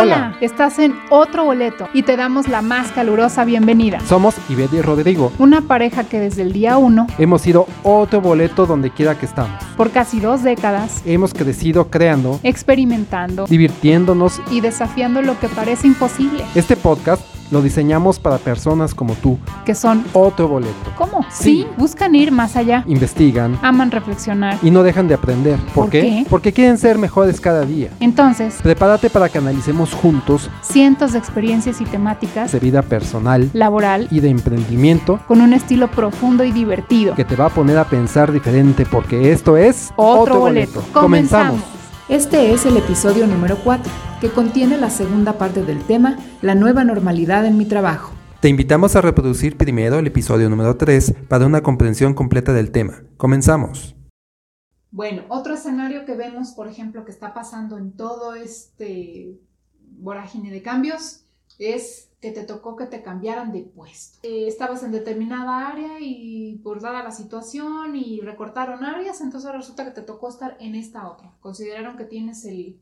Hola, estás en otro boleto y te damos la más calurosa bienvenida. Somos Ivette y Rodrigo, Una pareja que desde el día uno, hemos sido otro boleto donde quiera que estamos. por casi dos décadas, Hemos crecido creando, experimentando divirtiéndonos. y desafiando lo que parece imposible, Este podcast lo diseñamos para personas como tú, que son otro boleto. ¿cómo? Sí. Sí, buscan ir más allá, Investigan aman reflexionar. y no dejan de aprender. ¿Por, ¿Por qué? qué? Porque quieren ser mejores cada día. Entonces, Prepárate para que analicemos juntos cientos de experiencias y temáticas, de vida personal laboral, y de emprendimiento con un estilo profundo y divertido. que te va a poner a pensar diferente porque esto es Otro boleto. Comenzamos. Este es el episodio número 4, que contiene la segunda parte del tema La nueva normalidad en mi trabajo. Te invitamos a reproducir primero el episodio número 3 para una comprensión completa del tema. Comenzamos. Bueno, otro escenario que vemos, por ejemplo, que está pasando en todo este vorágine de cambios es que te tocó que te cambiaran de puesto. Eh, estabas en determinada área y por dada la situación y recortaron áreas, entonces resulta que te tocó estar en esta otra. Consideraron que tienes el,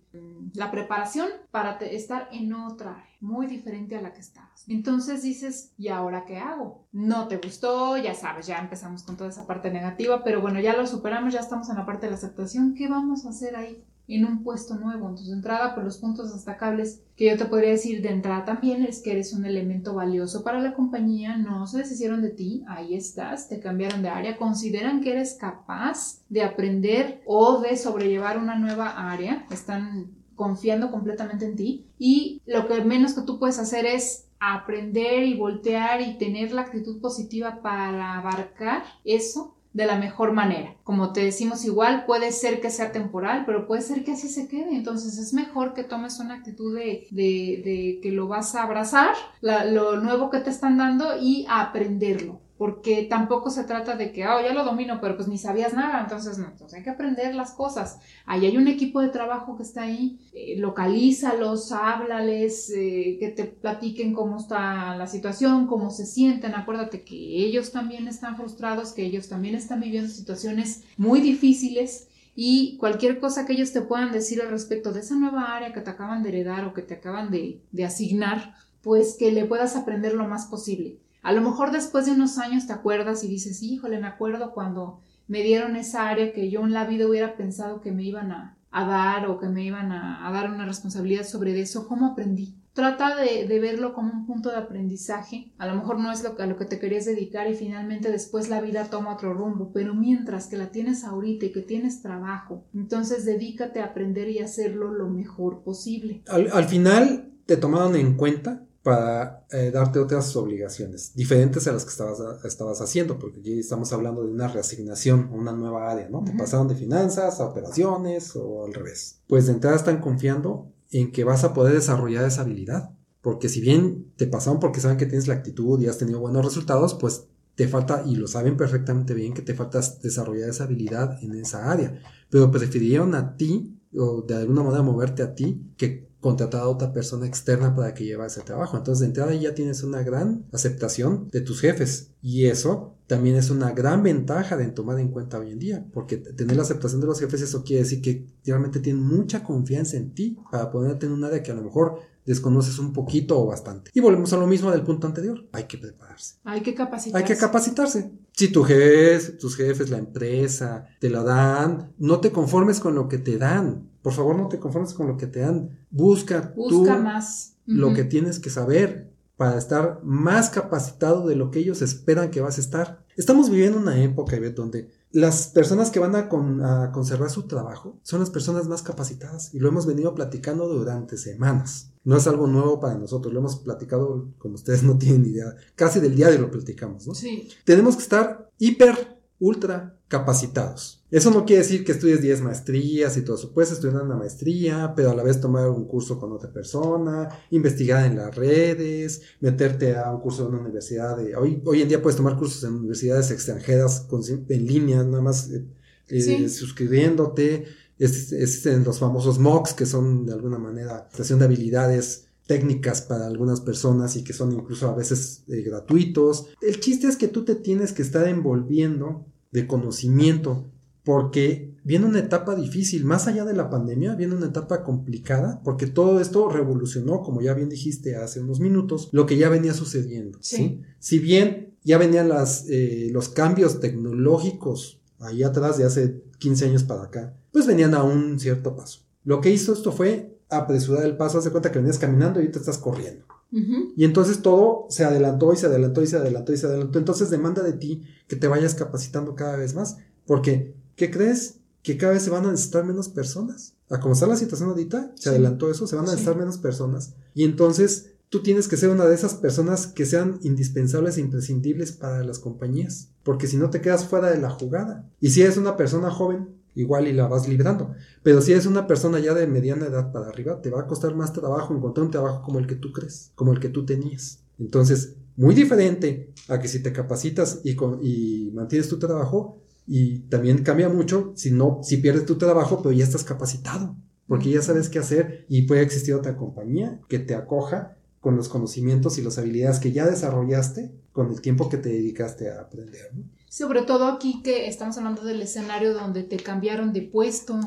la preparación para estar en otra área, muy diferente a la que estabas. Entonces dices, ¿y ahora qué hago? No te gustó, ya sabes, ya empezamos con toda esa parte negativa, pero bueno, ya lo superamos, ya estamos en la parte de la aceptación. ¿Qué vamos a hacer ahí? En un puesto nuevo. Entonces, de entrada, por los puntos destacables que yo te podría decir de entrada también es que eres un elemento valioso para la compañía, no se deshicieron de ti, ahí estás, te cambiaron de área, consideran que eres capaz de aprender o de sobrellevar una nueva área, están confiando completamente en ti y lo que menos que tú puedes hacer es aprender y voltear y tener la actitud positiva para abarcar eso de la mejor manera. Como te decimos igual, puede ser que sea temporal, pero puede ser que así se quede. Entonces es mejor que tomes una actitud de, de- de que lo vas a abrazar, la- lo nuevo que te están dando y a aprenderlo. Porque tampoco se trata de que, oh, ya lo domino, pero pues ni sabías nada, entonces no, entonces hay que aprender las cosas. Ahí hay un equipo de trabajo que está ahí, eh, localízalos, háblales, eh, que te platiquen cómo está la situación, cómo se sienten. Acuérdate que ellos también están frustrados, que ellos también están viviendo situaciones muy difíciles y cualquier cosa que ellos te puedan decir al respecto de esa nueva área que te acaban de heredar o que te acaban de asignar, pues que le puedas aprender lo más posible. A lo mejor después de unos años te acuerdas y dices, híjole, me acuerdo cuando me dieron esa área que yo en la vida hubiera pensado que me iban a, dar o que me iban a, dar una responsabilidad sobre eso, ¿cómo aprendí? Trata de, verlo como un punto de aprendizaje. A lo mejor no es lo, a lo que te querías dedicar y finalmente después la vida toma otro rumbo, pero mientras que la tienes ahorita y que tienes trabajo, entonces dedícate a aprender y hacerlo lo mejor posible. Al final te tomaron en cuenta para eh, darte otras obligaciones, diferentes a las que estabas, estabas haciendo, porque aquí estamos hablando de una reasignación a una nueva área, ¿no? Te pasaron de finanzas a operaciones o al revés. Pues de entrada están confiando en que vas a poder desarrollar esa habilidad, porque si bien te pasaron porque saben que tienes la actitud y has tenido buenos resultados, pues te falta, y lo saben perfectamente bien, que te falta desarrollar esa habilidad en esa área, pero prefirieron a ti, o de alguna manera moverte a ti, que contratar a otra persona externa para que lleve ese trabajo. Entonces, de entrada ya tienes una gran aceptación de tus jefes y eso también es una gran ventaja de tomar en cuenta hoy en día, porque tener la aceptación de los jefes, eso quiere decir que realmente tienen mucha confianza en ti para ponerte en un área que a lo mejor desconoces un poquito o bastante. Y volvemos a lo mismo del punto anterior, hay que prepararse. Hay que capacitarse. Hay que capacitarse. Si tu jefe, tus jefes, la empresa, te lo dan, no te conformes con lo que te dan. Por favor, no te conformes con lo que te dan. Busca, Busca tú más. lo que tienes que saber para estar más capacitado de lo que ellos esperan que vas a estar. Estamos viviendo una época, Ivette, donde las personas que van a, con- a conservar su trabajo son las personas más capacitadas y lo hemos venido platicando durante semanas. No es algo nuevo para nosotros, lo hemos platicado como ustedes no tienen idea, casi del diario lo platicamos, ¿no? Sí. tenemos que estar hiper, ultra capacitados. Eso no quiere decir que estudies 10 maestrías y todo eso. Puedes estudiar una maestría, pero a la vez tomar un curso con otra persona, investigar en las redes, meterte a un curso en una universidad. De, hoy, hoy en día puedes tomar cursos en universidades extranjeras con- en línea, nada más eh, eh, Sí. suscribiéndote. Es- Existen los famosos MOOCs, que son de alguna manera estación de habilidades técnicas para algunas personas y que son incluso a veces eh, gratuitos. El chiste es que tú te tienes que estar envolviendo de conocimiento porque viene una etapa difícil, más allá de la pandemia, viene una etapa complicada, porque todo esto revolucionó, como ya bien dijiste hace unos minutos, lo que ya venía sucediendo. ¿sí? Si bien ya venían las, eh, los cambios tecnológicos ahí atrás de hace 15 años para acá, pues venían a un cierto paso. Lo que hizo esto fue apresurar el paso, haz cuenta que venías caminando y ahorita estás corriendo. Y entonces todo se adelantó y se adelantó y se adelantó y se adelantó. Entonces demanda de ti que te vayas capacitando cada vez más. Porque, ¿qué crees? Que cada vez se van a necesitar menos personas. A como está la situación ahorita, se adelantó eso, se van a necesitar menos personas. Y entonces tú tienes que ser una de esas personas que sean indispensables e imprescindibles para las compañías. Porque si no te quedas fuera de la jugada. Y si eres una persona joven, igual y la vas librando. Pero si eres una persona ya de mediana edad para arriba, te va a costar más trabajo encontrar un trabajo como el que tú crees, como el que tú tenías. Entonces, muy diferente a que si te capacitas y, y mantienes tu trabajo, y también cambia mucho si no, si pierdes tu trabajo, pero ya estás capacitado, porque ya sabes qué hacer y puede existir otra compañía que te acoja con los conocimientos y las habilidades que ya desarrollaste con el tiempo que te dedicaste a aprender. ¿no? Sobre todo aquí que estamos hablando del escenario donde te cambiaron de puesto.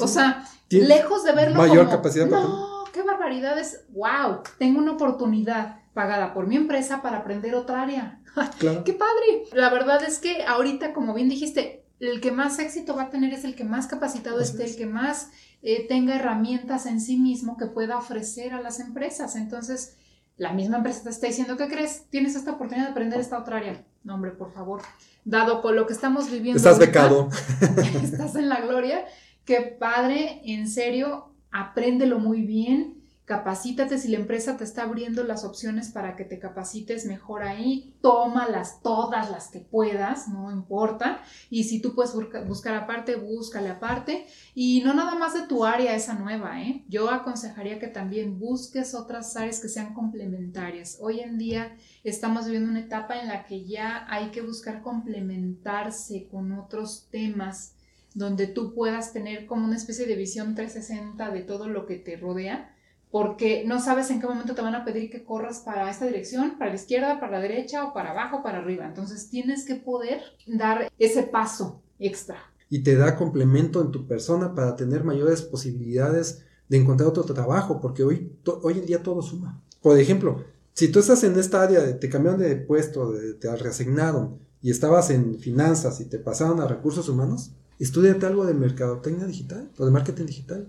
O sea, lejos de verlo mayor como, capacidad no, qué barbaridad es, wow, tengo una oportunidad pagada por mi empresa para aprender otra área. Claro. ¡Qué padre! La verdad es que ahorita, como bien dijiste, el que más éxito va a tener es el que más capacitado esté, el que más eh, tenga herramientas en sí mismo que pueda ofrecer a las empresas. Entonces, la misma empresa te está diciendo, ¿qué crees? Tienes esta oportunidad de aprender esta otra área. No, hombre, por favor dado con lo que estamos viviendo. Estás becado. Estás en la gloria. Qué padre, en serio, apréndelo muy bien capacítate si la empresa te está abriendo las opciones para que te capacites mejor ahí, tómalas todas las que puedas, no importa, y si tú puedes buscar aparte, búscale aparte, y no nada más de tu área esa nueva, ¿eh? Yo aconsejaría que también busques otras áreas que sean complementarias. Hoy en día estamos viviendo una etapa en la que ya hay que buscar complementarse con otros temas donde tú puedas tener como una especie de visión 360 de todo lo que te rodea porque no sabes en qué momento te van a pedir que corras para esta dirección, para la izquierda, para la derecha o para abajo, para arriba. Entonces tienes que poder dar ese paso extra. Y te da complemento en tu persona para tener mayores posibilidades de encontrar otro trabajo, porque hoy, hoy en día todo suma. Por ejemplo, si tú estás en esta área, de, te cambiaron de puesto, de, te reasignaron y estabas en finanzas y te pasaron a recursos humanos, estudiate algo de mercadotecnia digital o de marketing digital.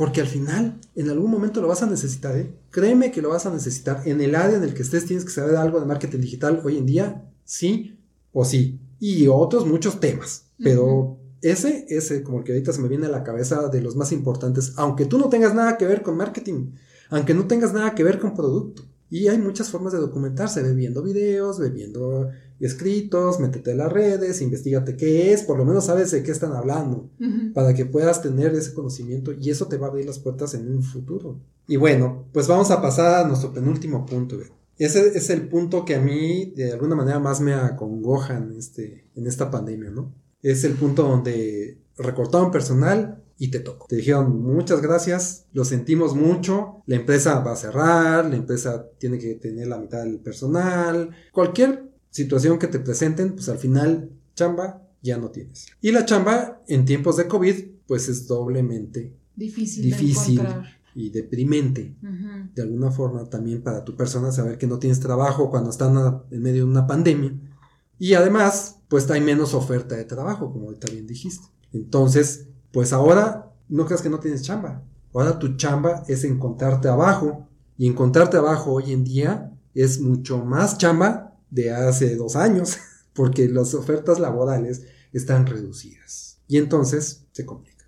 Porque al final, en algún momento lo vas a necesitar, ¿eh? Créeme que lo vas a necesitar. En el área en el que estés tienes que saber algo de marketing digital hoy en día, sí o sí. Y otros muchos temas. Pero ese, ese, como el que ahorita se me viene a la cabeza de los más importantes, aunque tú no tengas nada que ver con marketing, aunque no tengas nada que ver con producto. Y hay muchas formas de documentarse, ve viendo videos, ve viendo escritos, métete en las redes, investigate qué es, por lo menos sabes de qué están hablando, para que puedas tener ese conocimiento y eso te va a abrir las puertas en un futuro. Y bueno, pues vamos a pasar a nuestro penúltimo punto. Ese es el punto que a mí de alguna manera más me acongoja en, este, en esta pandemia, ¿no? Es el punto donde recortaron personal y te tocó. Te dijeron muchas gracias, lo sentimos mucho, la empresa va a cerrar, la empresa tiene que tener la mitad del personal, cualquier situación que te presenten, pues al final chamba ya no tienes. Y la chamba en tiempos de COVID, pues es doblemente difícil, difícil y deprimente. De alguna forma también para tu persona saber que no tienes trabajo cuando están en medio de una pandemia. Y además, pues hay menos oferta de trabajo, como ahorita bien dijiste. Entonces, pues ahora no creas que no tienes chamba. Ahora tu chamba es encontrarte abajo. Y encontrarte abajo hoy en día es mucho más chamba de hace dos años, porque las ofertas laborales están reducidas. Y entonces se complica.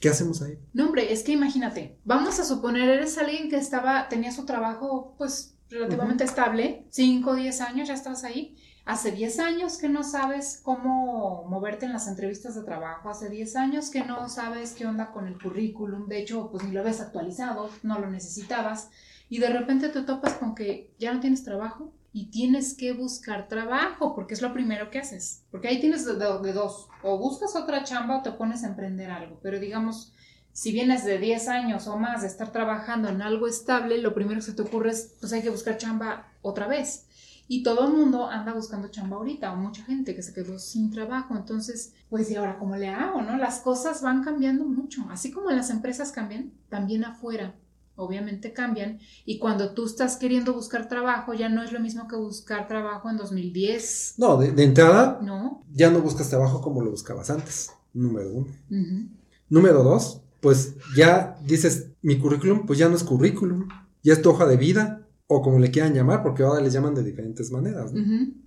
¿Qué hacemos ahí? No, hombre, es que imagínate, vamos a suponer, eres alguien que estaba, tenía su trabajo, pues, relativamente estable, 5 o 10 años, ya estabas ahí. Hace 10 años que no sabes cómo moverte en las entrevistas de trabajo, hace 10 años que no sabes qué onda con el currículum, de hecho, pues ni lo ves actualizado, no lo necesitabas, y de repente te topas con que ya no tienes trabajo, y tienes que buscar trabajo, porque es lo primero que haces. Porque ahí tienes de, dos, o buscas otra chamba o te pones a emprender algo. Pero digamos, si vienes de 10 años o más de estar trabajando en algo estable, lo primero que se te ocurre es, pues hay que buscar chamba otra vez. Y todo el mundo anda buscando chamba ahorita o mucha gente que se quedó sin trabajo. Entonces, pues, ¿y ahora cómo le hago? ¿No? Las cosas van cambiando mucho. Así como las empresas cambian, también afuera obviamente cambian y cuando tú estás queriendo buscar trabajo ya no es lo mismo que buscar trabajo en 2010. No, de, entrada no. ya no buscas trabajo como lo buscabas antes, número uno. Número dos, pues ya dices, mi currículum pues ya no es currículum, ya es tu hoja de vida o como le quieran llamar, porque ahora les llaman de diferentes maneras.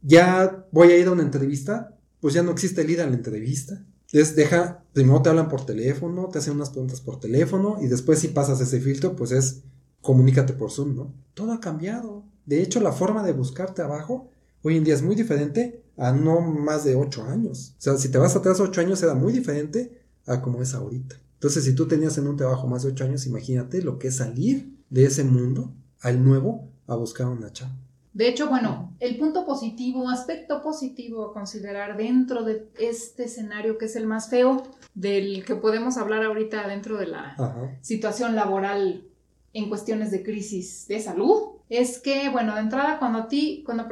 Ya voy a ir a una entrevista, pues ya no existe el ir a la entrevista. Entonces deja, primero te hablan por teléfono, te hacen unas preguntas por teléfono y después si pasas ese filtro, pues es comunícate por Zoom, ¿no? Todo ha cambiado. De hecho, la forma de buscar trabajo hoy en día es muy diferente a no más de ocho años. O sea, si te vas atrás ocho años era muy diferente a como es ahorita. Entonces, si tú tenías en un trabajo más de ocho años, imagínate lo que es salir de ese mundo al nuevo a buscar una chamba. De hecho, bueno, el punto positivo, aspecto positivo a considerar dentro de este escenario que es el más feo, del que podemos hablar ahorita dentro de la situación laboral en cuestiones de crisis de salud, es que, bueno, de entrada cuando a ti, cuando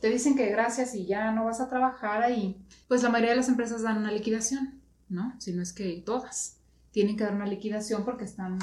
te dicen que gracias y ya no vas a trabajar ahí, pues la mayoría de las empresas dan una liquidación, ¿no? Si no es que todas tienen que dar una liquidación porque están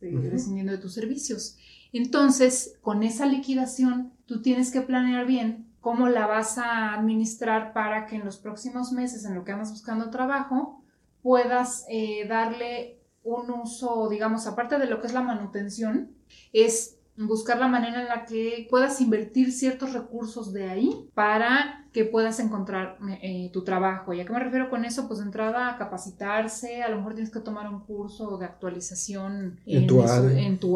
eh, de tus servicios. Entonces, con esa liquidación, tú tienes que planear bien cómo la vas a administrar para que en los próximos meses, en lo que andas buscando trabajo, puedas eh, darle un uso, digamos, aparte de lo que es la manutención, es buscar la manera en la que puedas invertir ciertos recursos de ahí para que puedas encontrar eh, tu trabajo. ¿Y a qué me refiero con eso? Pues de entrada a capacitarse, a lo mejor tienes que tomar un curso de actualización en, tu,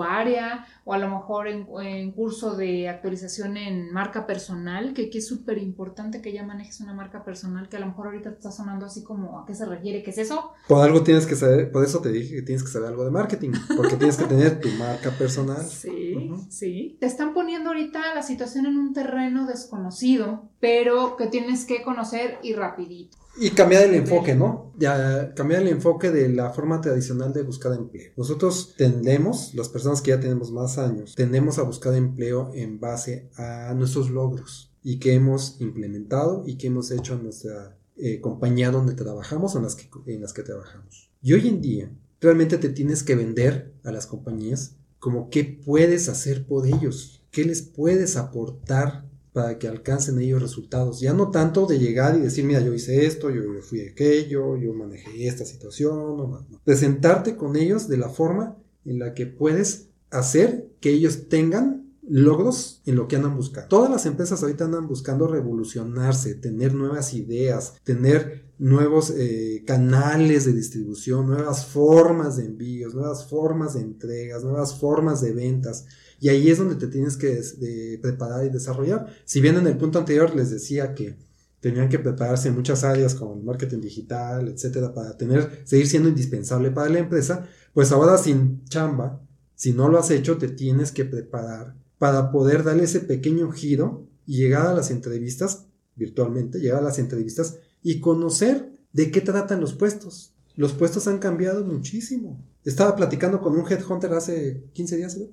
área. o a lo mejor en, curso de actualización en marca personal, que, que es súper importante que ya manejes una marca personal, que a lo mejor ahorita te está sonando así como a qué se refiere, ¿qué es eso? Por algo tienes que saber, por eso te dije que tienes que saber algo de marketing, porque tienes que tener tu marca personal. Sí, sí. Te están poniendo ahorita la situación en un terreno desconocido, pero que tienes que conocer y rapidito. Y cambiar el enfoque, ¿no? Ya, cambiar el enfoque de la forma tradicional de buscar empleo. Nosotros tendemos, las personas que ya tenemos más años, tendemos a buscar empleo en base a nuestros logros y que hemos implementado y que hemos hecho en nuestra eh, compañía donde trabajamos o en las, que, en las que trabajamos. Y hoy en día, realmente te tienes que vender a las compañías como qué puedes hacer por ellos, qué les puedes aportar para que alcancen ellos resultados. Ya no tanto de llegar y decir, mira, yo hice esto, yo, fui aquello, yo manejé esta situación. No, Presentarte con ellos de la forma en la que puedes hacer que ellos tengan logros en lo que andan buscando. Todas las empresas ahorita andan buscando revolucionarse, tener nuevas ideas, tener nuevos eh, canales de distribución, nuevas formas de envíos, nuevas formas de entregas, nuevas formas de ventas. Y ahí es donde te tienes que preparar y desarrollar. Si bien en el punto anterior les decía que tenían que prepararse en muchas áreas como el marketing digital, etcétera, para tener, seguir siendo indispensable para la empresa, pues ahora sin chamba, si no lo has hecho, te tienes que preparar para poder darle ese pequeño giro y llegar a las entrevistas virtualmente, llegar a las entrevistas y conocer de qué tratan los puestos. Los puestos han cambiado muchísimo. Estaba platicando con un headhunter hace 15 días, ¿no?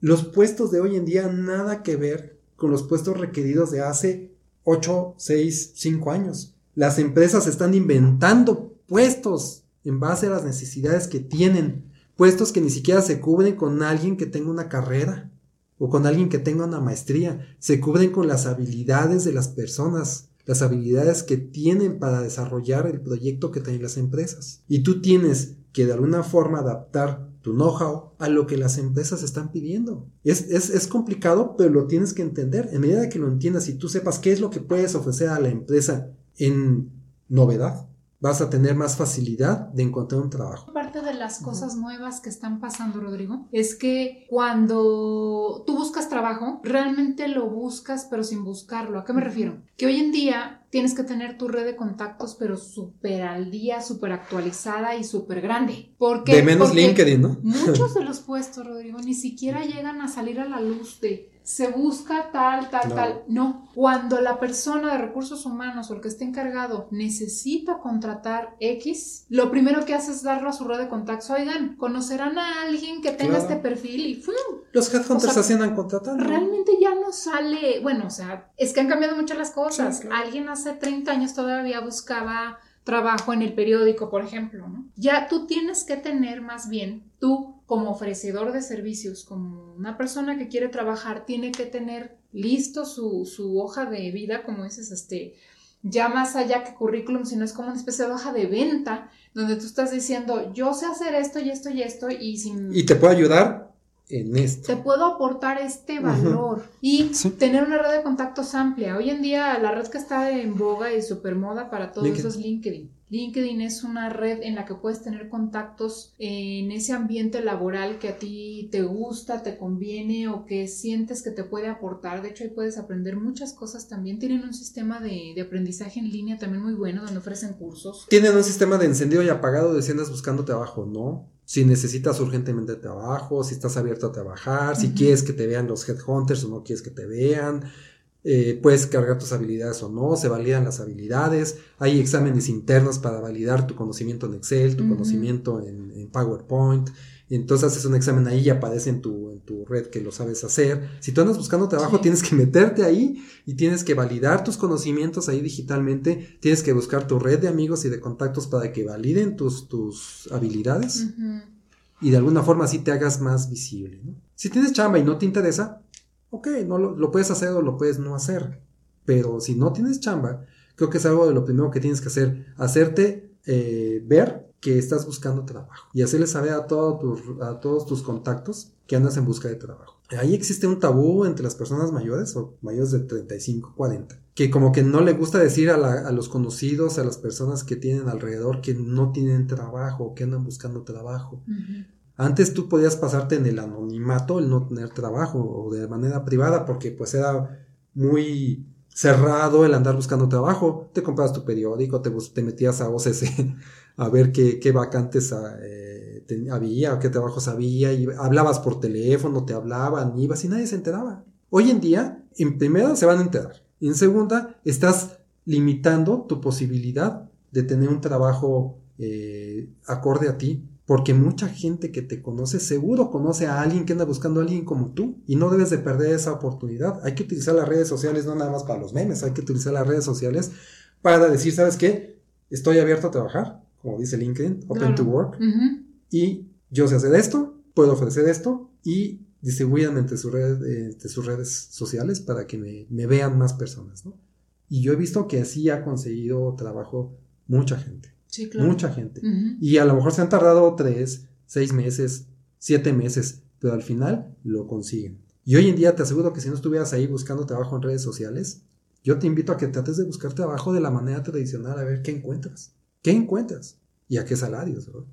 Los puestos de hoy en día nada que ver con los puestos requeridos de hace 8, 6, 5 años. Las empresas están inventando puestos en base a las necesidades que tienen, puestos que ni siquiera se cubren con alguien que tenga una carrera o con alguien que tenga una maestría, se cubren con las habilidades de las personas, las habilidades que tienen para desarrollar el proyecto que tienen las empresas. Y tú tienes que de alguna forma adaptar know-how a lo que las empresas están pidiendo. Es, es, complicado, pero lo tienes que entender. En medida que lo entiendas y tú sepas qué es lo que puedes ofrecer a la empresa en novedad, vas a tener más facilidad de encontrar un trabajo. Parte de las cosas nuevas que están pasando, Rodrigo, es que cuando tú buscas trabajo, realmente lo buscas pero sin buscarlo. ¿A qué me refiero? Que hoy en día tienes que tener tu red de contactos pero súper al día, súper actualizada y súper grande. Porque, de menos LinkedIn, ¿no? Muchos de los puestos, Rodrigo, ni siquiera llegan a salir a la luz de se busca tal, tal, No. tal. No, cuando la persona de recursos humanos o el que esté encargado necesita contratar X, lo primero que hace es darlo a su red de contactos. Oigan, conocerán a alguien que tenga Claro. este perfil y ¡fum! Los headhunters O sea, contratando. realmente ya no sale, bueno, o sea, es que han cambiado mucho las cosas. Sí, claro. Alguien hace 30 años todavía buscaba trabajo en el periódico, por ejemplo, ¿no? Ya tú tienes que tener más bien, tú como ofrecedor de servicios, como una persona que quiere trabajar, tiene que tener listo su, su hoja de vida, como dices, este, ya más allá que currículum, sino es como una especie de hoja de venta, donde tú estás diciendo, yo sé hacer esto y esto y esto, y si Y te puedo ayudar en esto. te puedo aportar este valor y Sí. tener una red de contactos amplia. Hoy en día la red que está en boga y super moda para todo LinkedIn. eso es LinkedIn. LinkedIn es una red en la que puedes tener contactos en ese ambiente laboral que a ti te gusta, te conviene o que sientes que te puede aportar. De hecho, ahí puedes aprender muchas cosas también. Tienen un sistema de, de aprendizaje en línea también muy bueno donde ofrecen cursos. Tienen un sistema de encendido y apagado de si andas buscando trabajo, ¿no? Si necesitas urgentemente trabajo, si estás abierto a trabajar, si quieres que te vean los headhunters o no quieres que te vean, eh, puedes cargar tus habilidades o no, se validan las habilidades, hay exámenes internos para validar tu conocimiento en Excel, tu conocimiento en, en PowerPoint, entonces haces un examen ahí y aparece en tu, en tu red que lo sabes hacer. Si tú andas buscando trabajo, Sí. tienes que meterte ahí y tienes que validar tus conocimientos ahí digitalmente, tienes que buscar tu red de amigos y de contactos para que validen tus, tus habilidades y de alguna forma así te hagas más visible. ¿no? Si tienes chamba y no te interesa, ok, no lo, lo puedes hacer o lo puedes no hacer. Pero si no tienes chamba, creo que es algo de lo primero que tienes que hacer, hacerte eh, ver que estás buscando trabajo y hacerle saber a, todo tus- a todos tus contactos que andas en busca de trabajo. Ahí existe un tabú entre las personas mayores o mayores de 35, 40, que como que no le gusta decir a, la- a los conocidos, a las personas que tienen alrededor que no tienen trabajo, que andan buscando trabajo. Antes tú podías pasarte en el anonimato, el no tener trabajo o de manera privada, porque pues era muy cerrado el andar buscando trabajo. Te comprabas tu periódico, te, te metías a OCC a ver qué, qué vacantes ah, eh, había qué trabajos había y hablabas por teléfono, te hablaban, ibas y nadie se enteraba. Hoy en día, en primera se van a enterar. En segunda, estás limitando tu posibilidad de tener un trabajo eh, acorde a ti porque mucha gente que te conoce seguro conoce a alguien que anda buscando a alguien como tú y no debes de perder esa oportunidad. Hay que utilizar las redes sociales no nada más para los memes, hay que utilizar las redes sociales para decir, ¿sabes qué? Estoy abierto a trabajar, como dice LinkedIn, Open Claro. to Work, y yo sé hacer esto, puedo ofrecer esto y distribuyan entre, su red- entre sus redes sociales para que me, me vean más personas, ¿no? Y yo he visto que así ha conseguido trabajo mucha gente, Sí, claro. mucha gente. Y a lo mejor se han tardado tres, seis meses, siete meses, pero al final lo consiguen. Y hoy en día te aseguro que si no estuvieras ahí buscando trabajo en redes sociales, yo te invito a que trates de buscar trabajo de la manera tradicional a ver qué encuentras. ¿Qué encuentras? Y a qué salarios, ¿verdad?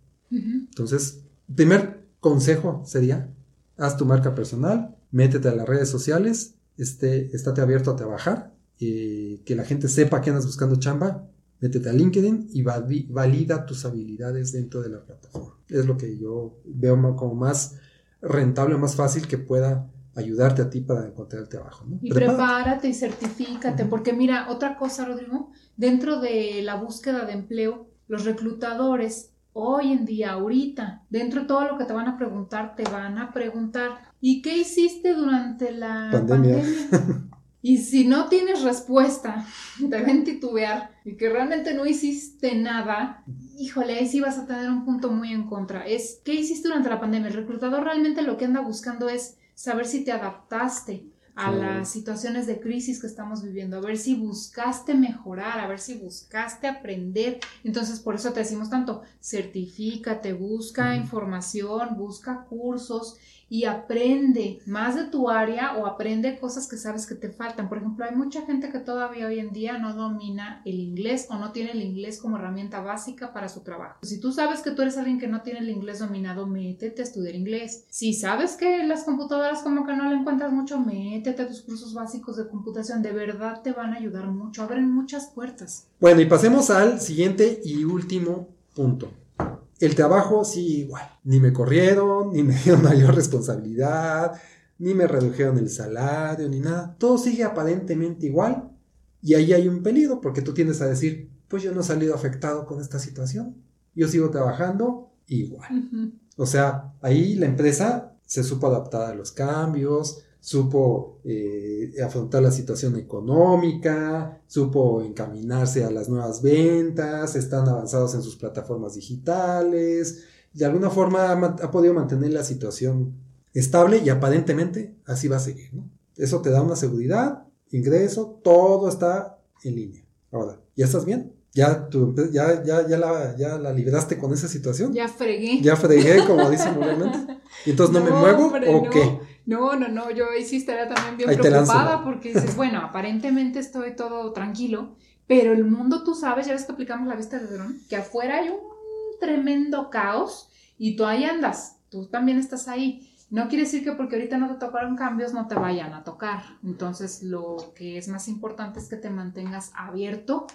Entonces, primer consejo sería, haz tu marca personal, métete a las redes sociales, esté, estate abierto a trabajar, y que la gente sepa que andas buscando chamba, métete a LinkedIn y vali- valida tus habilidades dentro de la plataforma. Es lo que yo veo como más rentable, más fácil que pueda ayudarte a ti para encontrar el trabajo. ¿no? Y Prepárate. prepárate y certifícate, Ujú. porque mira, otra cosa, Rodrigo, dentro de la búsqueda de empleo, los reclutadores hoy en día, ahorita, dentro de todo lo que te van a preguntar, te van a preguntar, ¿y qué hiciste durante la Pandemia. pandemia? Y si no tienes respuesta, te ven titubear y que realmente no hiciste nada, híjole, ahí sí vas a tener un punto muy en contra. Es, ¿qué hiciste durante la pandemia? El reclutador realmente lo que anda buscando es saber si te adaptaste a las situaciones de crisis que estamos viviendo, a ver si buscaste mejorar, a ver si buscaste aprender. Entonces, por eso te decimos tanto, certifícate, busca información, busca cursos y aprende más de tu área o aprende cosas que sabes que te faltan. Por ejemplo, hay mucha gente que todavía hoy en día no domina el inglés o no tiene el inglés como herramienta básica para su trabajo. Si tú sabes que tú eres alguien que no tiene el inglés dominado, métete a estudiar inglés. Si sabes que las computadoras como que no le encuentras mucho, métete a tus cursos básicos de computación. De verdad te van a ayudar mucho, abren muchas puertas. Bueno, y pasemos al siguiente y último punto. El trabajo sí igual. Ni me corrieron, ni me dieron mayor responsabilidad. ni me redujeron el salario, ni nada. Todo sigue aparentemente igual. Y ahí hay un peligro, porque tú tienes a decir, pues yo no he salido afectado con esta situación. Yo sigo trabajando igual. O sea, ahí la empresa se supo adaptar a los cambios, supo eh, afrontar la situación económica, supo encaminarse a las nuevas ventas, están avanzados en sus plataformas digitales, de alguna forma ha, podido mantener la situación estable y aparentemente así va a seguir. Eso te da una seguridad, ingreso, todo está en línea. Ahora, ¿ya estás bien? ¿Ya, tú, ya, ya, ya, la, ya la libraste con esa situación? Ya fregué. Ya fregué, como dicen normalmente. ¿Y entonces no, me muevo o qué? No, no, no, yo ahí sí estaría también bien preocupada porque dices, bueno, aparentemente estoy todo tranquilo, pero el mundo, tú sabes, ya ves que aplicamos la vista de dron, que afuera hay un tremendo caos y tú ahí andas, tú también estás ahí. No quiere decir que porque ahorita no te tocaron cambios no te vayan a tocar. Entonces, lo que es más importante es que te mantengas abierto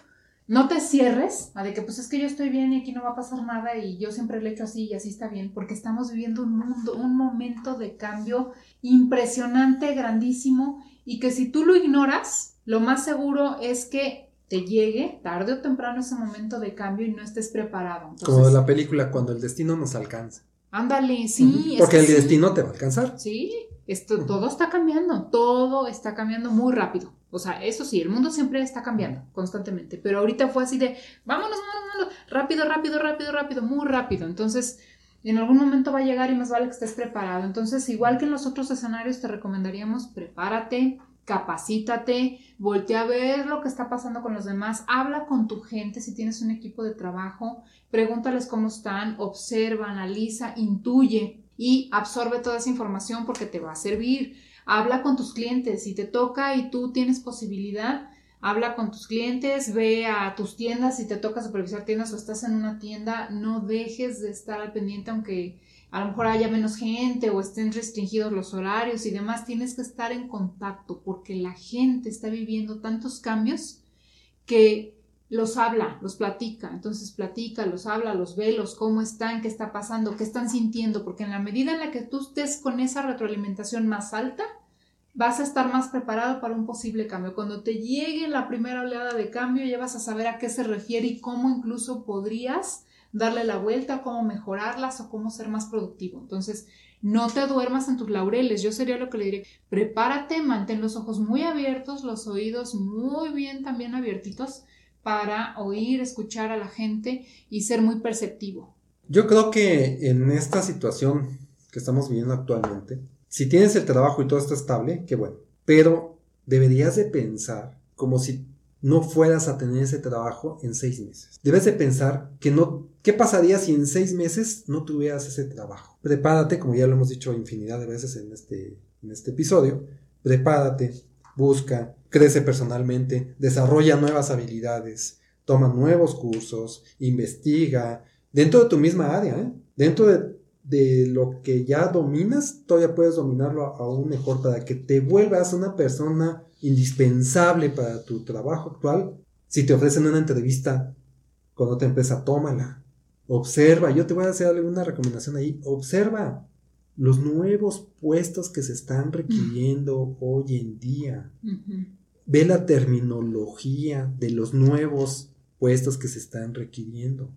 no te cierres a de que pues es que yo estoy bien y aquí no va a pasar nada y yo siempre le echo así y así está bien, porque estamos viviendo un mundo, un momento de cambio impresionante, grandísimo y que si tú lo ignoras, lo más seguro es que te llegue tarde o temprano ese momento de cambio y no estés preparado. Como de la película cuando el destino nos alcanza. Ándale, sí. Porque el destino te va a alcanzar. Sí, esto, todo está cambiando, todo está cambiando muy rápido. O sea, eso sí, el mundo siempre está cambiando constantemente, pero ahorita fue así de, vámonos, vámonos, vámonos, rápido, rápido, rápido, rápido, muy rápido. Entonces, en algún momento va a llegar y más vale que estés preparado. Entonces, igual que en los otros escenarios, te recomendaríamos prepárate, capacítate, voltea a ver lo que está pasando con los demás, habla con tu gente si tienes un equipo de trabajo, pregúntales cómo están, observa, analiza, intuye y absorbe toda esa información porque te va a servir habla con tus clientes, si te toca y tú tienes posibilidad, habla con tus clientes, ve a tus tiendas, si te toca supervisar tiendas o estás en una tienda, no dejes de estar al pendiente aunque a lo mejor haya menos gente o estén restringidos los horarios y demás, tienes que estar en contacto porque la gente está viviendo tantos cambios que los habla, los platica, entonces platica, los habla, los ve, los cómo están, qué está pasando, qué están sintiendo, porque en la medida en la que tú estés con esa retroalimentación más alta, vas a estar más preparado para un posible cambio. Cuando te llegue la primera oleada de cambio, ya vas a saber a qué se refiere y cómo incluso podrías darle la vuelta, cómo mejorarlas o cómo ser más productivo. Entonces, no te duermas en tus laureles. Yo sería lo que le diré. Prepárate, mantén los ojos muy abiertos, los oídos muy bien también abiertitos para oír, escuchar a la gente y ser muy perceptivo. Yo creo que en esta situación que estamos viviendo actualmente, si tienes el trabajo y todo está estable, qué bueno, pero deberías de pensar como si no fueras a tener ese trabajo en seis meses. Debes de pensar que no, ¿qué pasaría si en seis meses no tuvieras ese trabajo? Prepárate, como ya lo hemos dicho infinidad de veces en este, en este episodio, prepárate, busca, crece personalmente, desarrolla nuevas habilidades, toma nuevos cursos, investiga, dentro de tu misma área, ¿eh? dentro de, lo que ya dominas, todavía puedes dominarlo aún mejor para que te vuelvas una persona indispensable para tu trabajo actual. Si te ofrecen una entrevista con otra empresa, tómala. Observa, yo te voy a hacer alguna recomendación ahí. Observa, los nuevos puestos que se están requiriendo hoy en día. Ve la terminología de los nuevos puestos que se están requiriendo.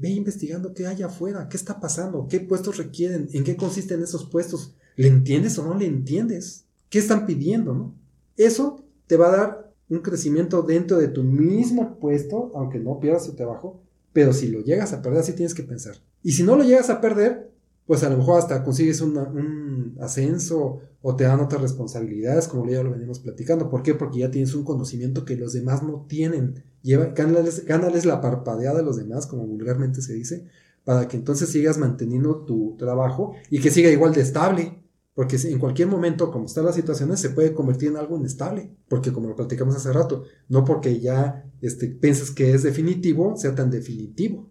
Ve investigando qué hay afuera, qué está pasando, qué puestos requieren, en qué consisten esos puestos. ¿Le entiendes o no le entiendes? ¿Qué están pidiendo? ¿no? Eso te va a dar un crecimiento dentro de tu mismo puesto, aunque no pierdas tu trabajo, pero si lo llegas a perder, así tienes que pensar. Y si no lo llegas a perder, pues a lo mejor hasta consigues un ascenso o te dan otras responsabilidades, como ya lo venimos platicando. ¿Por qué? Porque ya tienes un conocimiento que los demás no tienen. Lleva, gánales, la parpadeada de los demás, como vulgarmente se dice, para que entonces sigas manteniendo tu trabajo y que siga igual de estable. Porque en cualquier momento, como están las situaciones, se puede convertir en algo inestable. Porque como lo platicamos hace rato, no porque ya este, que es definitivo, sea tan definitivo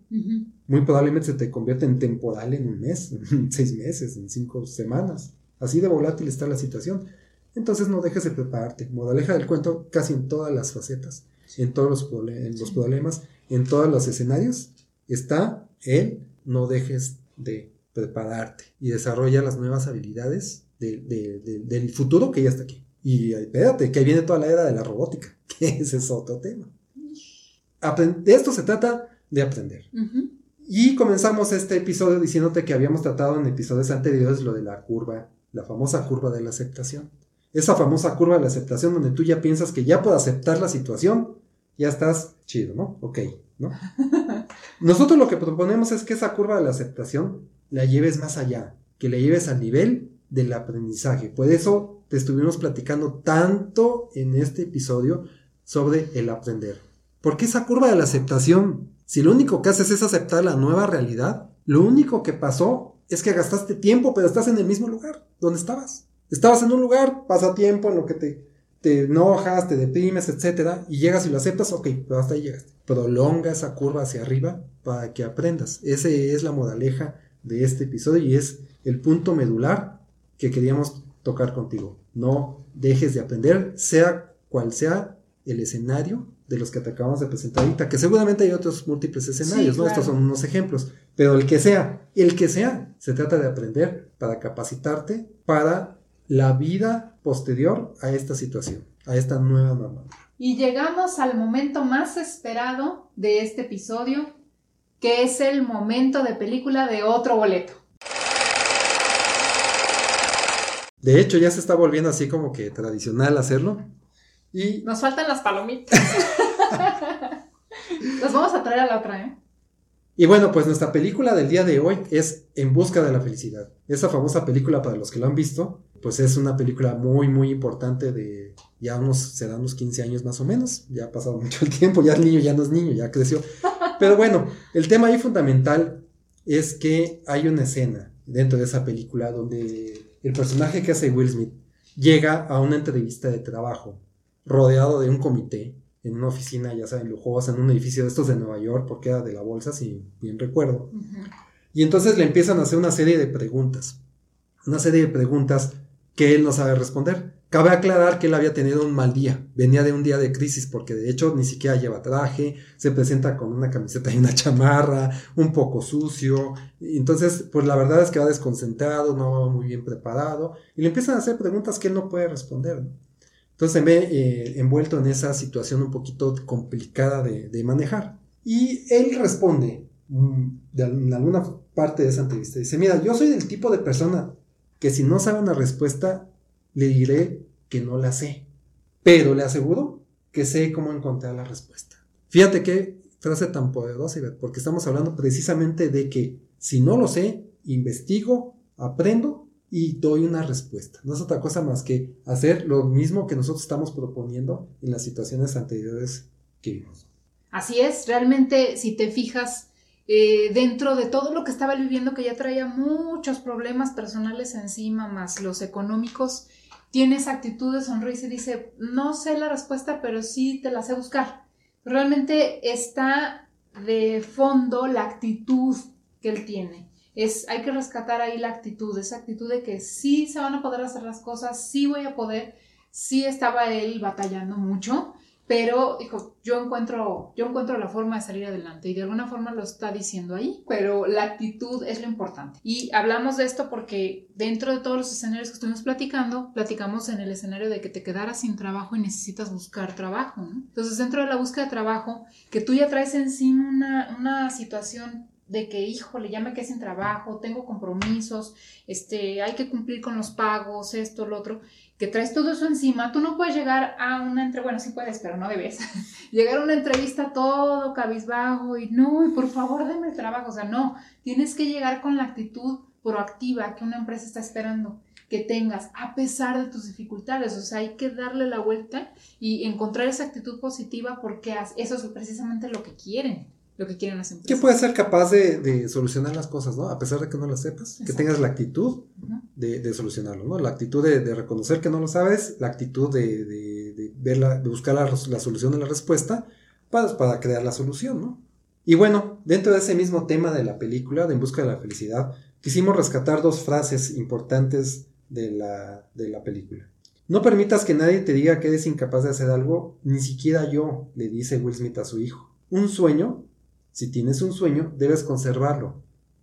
muy probablemente se te convierte en temporal en un mes, en seis meses, en cinco semanas. Así de volátil está la situación. Entonces no dejes de prepararte. Modaleja del cuento casi en todas las facetas, en todos los, los problemas, en todos los escenarios, está el no dejes de prepararte y desarrolla las nuevas habilidades del futuro que ya está aquí. Y espérate, que ahí viene toda la era de la robótica, que ese es otro tema. de esto se trata de aprender. Y comenzamos este episodio diciéndote que habíamos tratado en episodios anteriores lo de la curva, la famosa curva de la aceptación. Esa famosa curva de la aceptación donde tú ya piensas que ya puedo aceptar la situación, ya estás chido, ¿no? Ok, ¿no? Nosotros lo que proponemos es que esa curva de la aceptación la lleves más allá, que la lleves al nivel del aprendizaje. Por eso te estuvimos platicando tanto en este episodio sobre el aprender. Porque esa curva de la aceptación, si lo único que haces es aceptar la nueva realidad, lo único que pasó es que gastaste tiempo, pero estás en el mismo lugar donde estabas. Estabas en un lugar, pasa tiempo en lo que te, te enojas, te deprimes, etcétera, y llegas y lo aceptas, ok, pero hasta ahí llegaste. Prolonga esa curva hacia arriba para que aprendas. Esa es la moraleja de este episodio y es el punto medular que queríamos tocar contigo. No dejes de aprender, sea cual sea el escenario de los que te acabamos de presentar ahorita, que seguramente hay otros múltiples escenarios, ¿no? Estos son unos ejemplos, pero el que sea, el que sea, se trata de aprender para capacitarte para la vida posterior a esta situación, a esta nueva normalidad. Y llegamos al momento más esperado de este episodio, que es el momento de película de otro boleto. De hecho, ya se está volviendo así como que tradicional hacerlo. Y... Nos faltan las palomitas. las vamos a traer a la otra, ¿eh? Y bueno, pues nuestra película del día de hoy es En Busca de la Felicidad. Esa famosa película, para los que lo han visto, pues es una película muy, muy importante de ya unos, serán unos 15 años más o menos. Ya ha pasado mucho el tiempo, ya el niño ya no es niño, ya creció. Pero bueno, el tema ahí fundamental es que hay una escena dentro de esa película donde el personaje que hace Will Smith llega a una entrevista de trabajo rodeado de un comité en una oficina, ya saben, lujosa, en un edificio de estos de Nueva York, porque era de la bolsa, si bien recuerdo. Y entonces le empiezan a hacer una serie de preguntas, una serie de preguntas que él no sabe responder. Cabe aclarar que él había tenido un mal día, venía de un día de crisis porque de hecho ni siquiera lleva traje, se presenta con una camiseta y una chamarra, un poco sucio, entonces pues la verdad es que va desconcentrado, no va muy bien preparado y le empiezan a hacer preguntas que él no puede responder. Entonces se ve eh, envuelto en esa situación un poquito complicada de, manejar. Y él responde mm, en alguna parte de esa entrevista, dice, mira, yo soy del tipo de persona que si no sabe una respuesta, le diré que no la sé, pero le aseguro que sé cómo encontrar la respuesta. Fíjate qué frase tan poderosa, porque estamos hablando precisamente de que si no lo sé, investigo, aprendo y doy una respuesta. No es otra cosa más que hacer lo mismo que nosotros estamos proponiendo en las situaciones anteriores que vimos. Así es, realmente si te fijas eh, dentro de todo lo que estaba viviendo, que ya traía muchos problemas personales encima, más los económicos, tiene esa actitud de sonrisa y dice, no sé la respuesta, pero sí te la sé buscar. Realmente está de fondo la actitud que él tiene. Es, hay que rescatar ahí la actitud, esa actitud de que sí se van a poder hacer las cosas, sí voy a poder, sí estaba él batallando mucho, pero dijo, yo encuentro, yo encuentro la forma de salir adelante y de alguna forma lo está diciendo ahí, pero la actitud es lo importante. Y hablamos de esto porque dentro de todos los escenarios que estuvimos platicando, platicamos en el escenario de que te quedaras sin trabajo y necesitas buscar trabajo, ¿no? Entonces dentro de la búsqueda de trabajo, que tú ya traes encima una, una situación de que, híjole, ya me quedé sin trabajo, tengo compromisos, este, hay que cumplir con los pagos, esto, lo otro, que traes todo eso encima, tú no puedes llegar a una entrevista, bueno, sí puedes, pero no debes, llegar a una entrevista todo cabizbajo y no, y por favor denme el trabajo, o sea, no, tienes que llegar con la actitud proactiva que una empresa está esperando que tengas a pesar de tus dificultades, o sea, hay que darle la vuelta y encontrar esa actitud positiva porque eso es precisamente lo que quieren lo que quieren las empresas. Que puedes ser capaz de, solucionar las cosas, ¿no? A pesar de que no las sepas, que tengas la actitud de, solucionarlo, ¿no? La actitud de, reconocer que no lo sabes, la actitud de, ver de buscar la, solución de la respuesta para, para crear la solución, ¿no? Y bueno, dentro de ese mismo tema de la película, de En Busca de la Felicidad, quisimos rescatar dos frases importantes de la, de la película. No permitas que nadie te diga que eres incapaz de hacer algo, ni siquiera yo, le dice Will Smith a su hijo. Un sueño si tienes un sueño, debes conservarlo.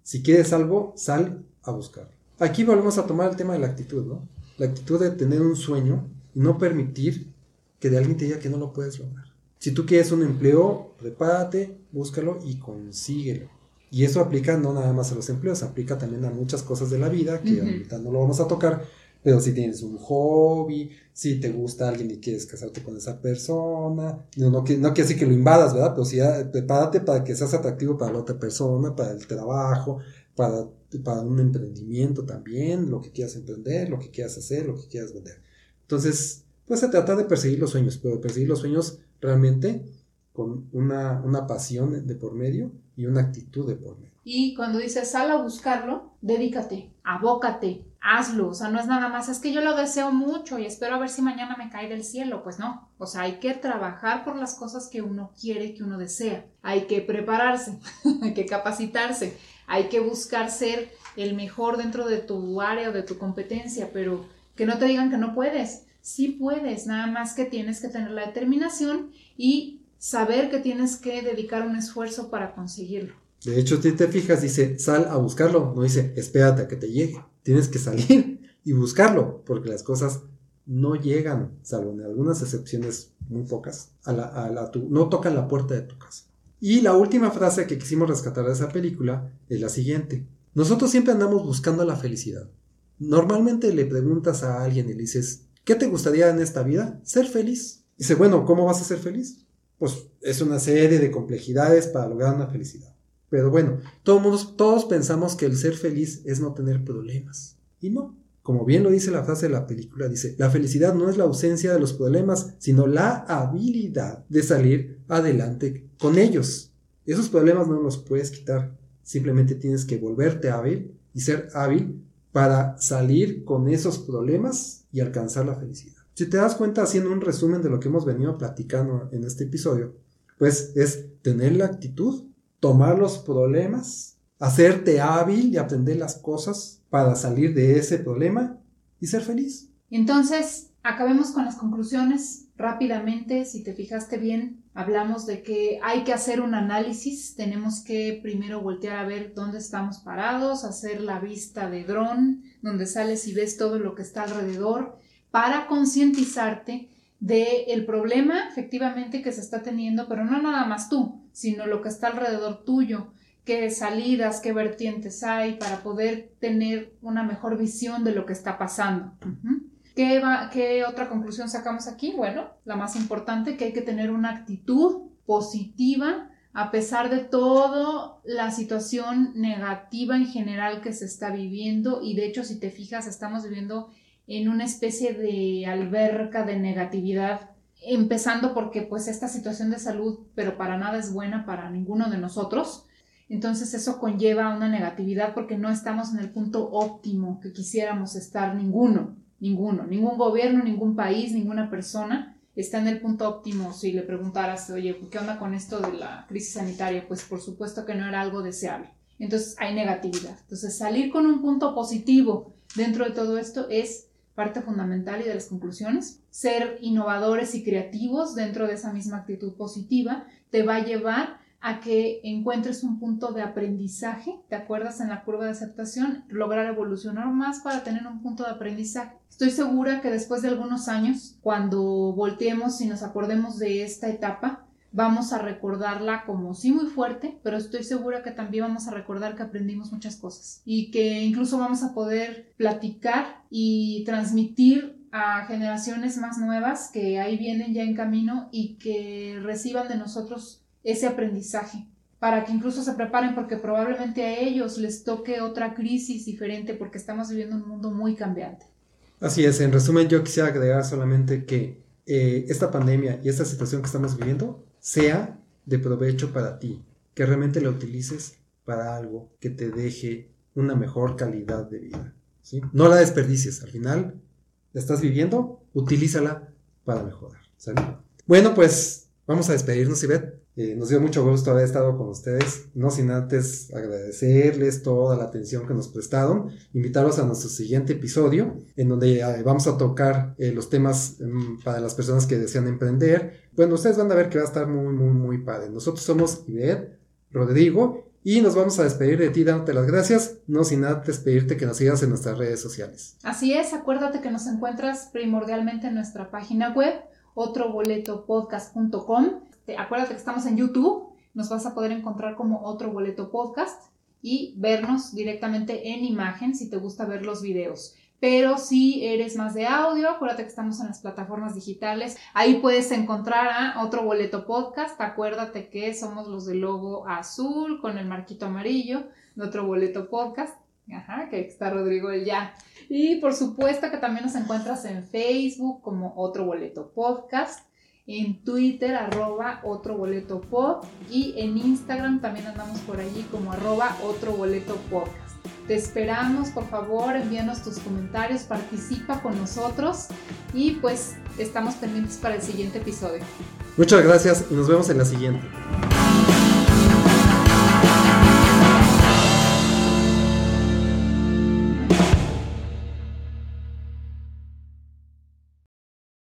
Si quieres algo, sal a buscarlo. Aquí volvemos a tomar el tema de la actitud, ¿no? La actitud de tener un sueño y no permitir que de alguien te diga que no lo puedes lograr. Si tú quieres un empleo, prepárate, búscalo y consíguelo. Y eso aplica no nada más a los empleos, aplica también a muchas cosas de la vida que ahorita no lo vamos a tocar, pero si tienes un hobby, si te gusta alguien y quieres casarte con esa persona, no, no, quiere decir que lo invadas, ¿verdad? Pero si prepárate para que seas atractivo para la otra persona, para el trabajo, para, para un emprendimiento también, lo que quieras emprender, lo que quieras hacer, lo que quieras vender. Entonces, pues se trata de perseguir los sueños, pero de perseguir los sueños realmente con una, una pasión de por medio y una actitud de por medio. Y cuando dices sal a buscarlo, dedícate, abócate, hazlo. O sea, no es nada más, es que yo lo deseo mucho y espero a ver si mañana me cae del cielo. Pues no. O sea, hay que trabajar por las cosas que uno quiere, que uno desea. Hay que prepararse, hay que capacitarse, hay que buscar ser el mejor dentro de tu área o de tu competencia, pero que no te digan que no puedes. Sí puedes, nada más que tienes que tener la determinación y saber que tienes que dedicar un esfuerzo para conseguirlo. De hecho, si te fijas, dice, sal a buscarlo, no dice, espérate a que te llegue. Tienes que salir y buscarlo, porque las cosas no llegan, salvo en algunas excepciones muy pocas, a la, tu, no tocan la puerta de tu casa. Y la última frase que quisimos rescatar de esa película es la siguiente. Nosotros siempre andamos buscando la felicidad. Normalmente le preguntas a alguien y le dices, ¿qué te gustaría en esta vida? Ser feliz. dice, bueno, ¿cómo vas a ser feliz? Pues es una serie de complejidades para lograr una felicidad. Pero bueno, todos, todos pensamos que el ser feliz es no tener problemas. Y no. Como bien lo dice la frase de la película, dice, la felicidad no es la ausencia de los problemas, sino la habilidad de salir adelante con ellos. Esos problemas no los puedes quitar, simplemente tienes que volverte hábil y ser hábil para salir con esos problemas y alcanzar la felicidad. Si te das cuenta, haciendo un resumen de lo que hemos venido platicando en este episodio, pues es tener la actitud tomar los problemas, hacerte hábil y aprender las cosas para salir de ese problema y ser feliz. Entonces, acabemos con las conclusiones rápidamente. Si te fijaste bien, hablamos de que hay que hacer un análisis. Tenemos que primero voltear a ver dónde estamos parados, hacer la vista de dron, donde sales y ves todo lo que está alrededor, para concientizarte del problema efectivamente que se está teniendo, pero no nada más tú, sino lo que está alrededor tuyo, qué salidas, qué vertientes hay para poder tener una mejor visión de lo que está pasando. ¿Qué, ¿Qué otra conclusión sacamos aquí? Bueno, la más importante, que hay que tener una actitud positiva a pesar de toda la situación negativa en general que se está viviendo y de hecho si te fijas estamos viviendo en una especie de alberca de negatividad, empezando porque pues esta situación de salud, pero para nada es buena para ninguno de nosotros. Entonces eso conlleva una negatividad porque no estamos en el punto óptimo que quisiéramos estar ninguno, ninguno, ningún gobierno, ningún país, ninguna persona está en el punto óptimo si le preguntaras, oye, ¿qué onda con esto de la crisis sanitaria? Pues por supuesto que no era algo deseable. Entonces hay negatividad. Entonces salir con un punto positivo dentro de todo esto es parte fundamental y de las conclusiones. Ser innovadores y creativos dentro de esa misma actitud positiva te va a llevar a que encuentres un punto de aprendizaje, ¿te acuerdas en la curva de aceptación? Lograr evolucionar más para tener un punto de aprendizaje. Estoy segura que después de algunos años, cuando volteemos y nos acordemos de esta etapa, vamos a recordarla como sí muy fuerte, pero estoy segura que también vamos a recordar que aprendimos muchas cosas y que incluso vamos a poder platicar y transmitir a generaciones más nuevas que ahí vienen ya en camino y que reciban de nosotros ese aprendizaje para que incluso se preparen porque probablemente a ellos les toque otra crisis diferente porque estamos viviendo un mundo muy cambiante. Así es, en resumen yo quisiera agregar solamente que eh, esta pandemia y esta situación que estamos viviendo sea de provecho para ti, que realmente la utilices para algo que te deje una mejor calidad de vida. ¿sí? No la desperdicies, al final la estás viviendo, utilízala para mejorar. Bueno, pues vamos a despedirnos, Ivette. Eh, nos dio mucho gusto haber estado con ustedes, no sin antes agradecerles toda la atención que nos prestaron, invitarlos a nuestro siguiente episodio, en donde eh, vamos a tocar eh, los temas mm, para las personas que desean emprender. Bueno, ustedes van a ver que va a estar muy, muy, muy padre. Nosotros somos Ivette, Rodrigo, Y nos vamos a despedir de ti dándote las gracias, no sin nada despedirte que nos sigas en nuestras redes sociales. Así es, acuérdate que nos encuentras primordialmente en nuestra página web, otroboletopodcast.com. Acuérdate que estamos en YouTube, nos vas a poder encontrar como otro boleto podcast y vernos directamente en imagen si te gusta ver los videos. Pero si eres más de audio, acuérdate que estamos en las plataformas digitales. Ahí puedes encontrar otro boleto podcast. Acuérdate que somos los del logo azul con el marquito amarillo de otro boleto podcast. Ajá, que está Rodrigo el ya. Y por supuesto que también nos encuentras en Facebook como otro boleto podcast en Twitter arroba otro boleto pod y en Instagram también andamos por allí como arroba otro boleto podcast. Te esperamos, por favor, envíanos tus comentarios, participa con nosotros y pues estamos pendientes para el siguiente episodio. Muchas gracias y nos vemos en la siguiente.